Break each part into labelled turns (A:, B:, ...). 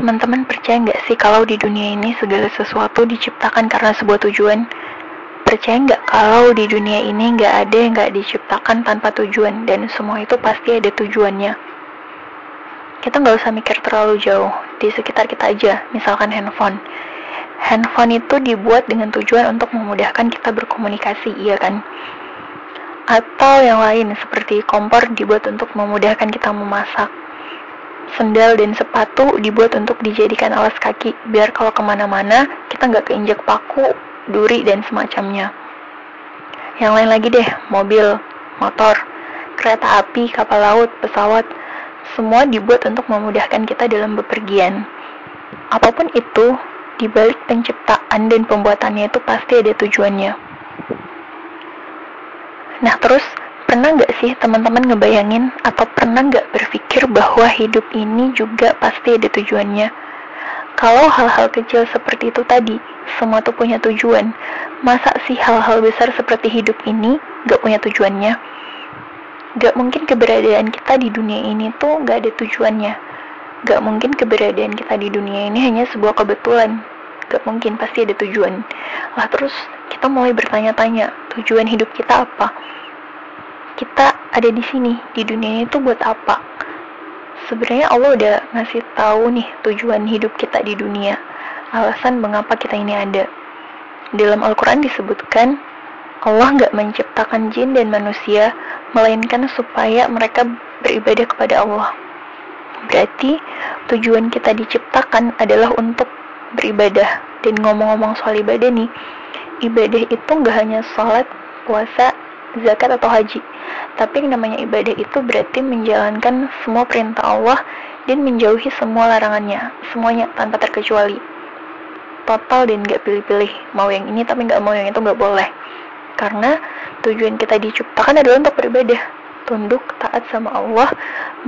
A: Teman-teman percaya nggak sih kalau di dunia ini segala sesuatu diciptakan karena sebuah tujuan? Percaya nggak kalau di dunia ini nggak ada yang nggak diciptakan tanpa tujuan dan semua itu pasti ada tujuannya? Kita nggak usah mikir terlalu jauh, di sekitar kita aja, misalkan handphone. Handphone itu dibuat dengan tujuan untuk memudahkan kita berkomunikasi, iya kan? Atau yang lain seperti kompor dibuat untuk memudahkan kita memasak sendal dan sepatu dibuat untuk dijadikan alas kaki, biar kalau ke mana-mana kita nggak keinjak paku, duri, dan semacamnya. Yang lain lagi deh, mobil, motor, kereta api, kapal laut, pesawat, semua dibuat untuk memudahkan kita dalam bepergian. Apa pun itu, di balik penciptaan dan pembuatannya itu pasti ada tujuannya. Nah terus Pernah nggak sih teman-teman ngebayangin atau pernah nggak berpikir bahwa hidup ini juga pasti ada tujuannya? Kalau hal-hal kecil seperti itu tadi, semua tuh punya tujuan. Masa sih hal-hal besar seperti hidup ini nggak punya tujuannya? Gak mungkin keberadaan kita di dunia ini tuh nggak ada tujuannya. Gak mungkin keberadaan kita di dunia ini hanya sebuah kebetulan. Gak mungkin, pasti ada tujuan. Lah terus kita mulai bertanya-tanya, tujuan hidup kita apa? Kita ada di sini di dunia itu buat apa? Sebenarnya Allah udah ngasih tahu nih tujuan hidup kita di dunia. Alasan mengapa kita ini ada. Dalam Al-Quran disebutkan Allah nggak menciptakan jin dan manusia melainkan supaya mereka beribadah kepada Allah. Berarti tujuan kita diciptakan adalah untuk beribadah. Dan ngomong-ngomong soal ibadah nih ibadah itu nggak hanya sholat puasa zakat atau haji. Tapi yang namanya ibadah itu berarti menjalankan semua perintah Allah dan menjauhi semua larangannya, semuanya tanpa terkecuali. Total dan gak pilih-pilih, mau yang ini tapi gak mau yang itu gak boleh. Karena tujuan kita diciptakan adalah untuk beribadah, tunduk, taat sama Allah,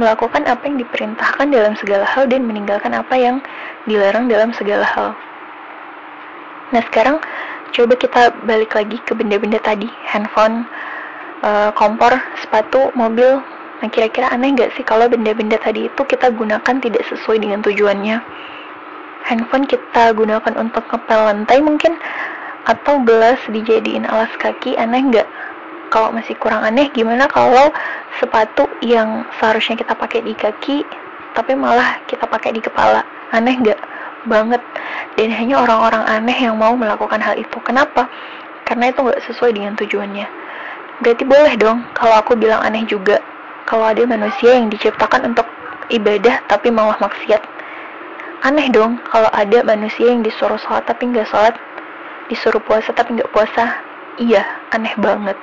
A: melakukan apa yang diperintahkan dalam segala hal dan meninggalkan apa yang dilarang dalam segala hal. Nah sekarang coba kita balik lagi ke benda-benda tadi, handphone, uh, kompor, sepatu, mobil. Nah, kira-kira aneh nggak sih kalau benda-benda tadi itu kita gunakan tidak sesuai dengan tujuannya? Handphone kita gunakan untuk ngepel lantai mungkin, atau gelas dijadiin alas kaki, aneh nggak? Kalau masih kurang aneh, gimana kalau sepatu yang seharusnya kita pakai di kaki, tapi malah kita pakai di kepala? Aneh nggak? Banget. Dan hanya orang-orang aneh yang mau melakukan hal itu. Kenapa? Karena itu nggak sesuai dengan tujuannya Berarti boleh dong kalau aku bilang aneh juga. Kalau ada manusia yang diciptakan untuk ibadah tapi malah maksiat. Aneh dong kalau ada manusia yang disuruh sholat tapi nggak sholat, disuruh puasa tapi nggak puasa. Iya, aneh banget.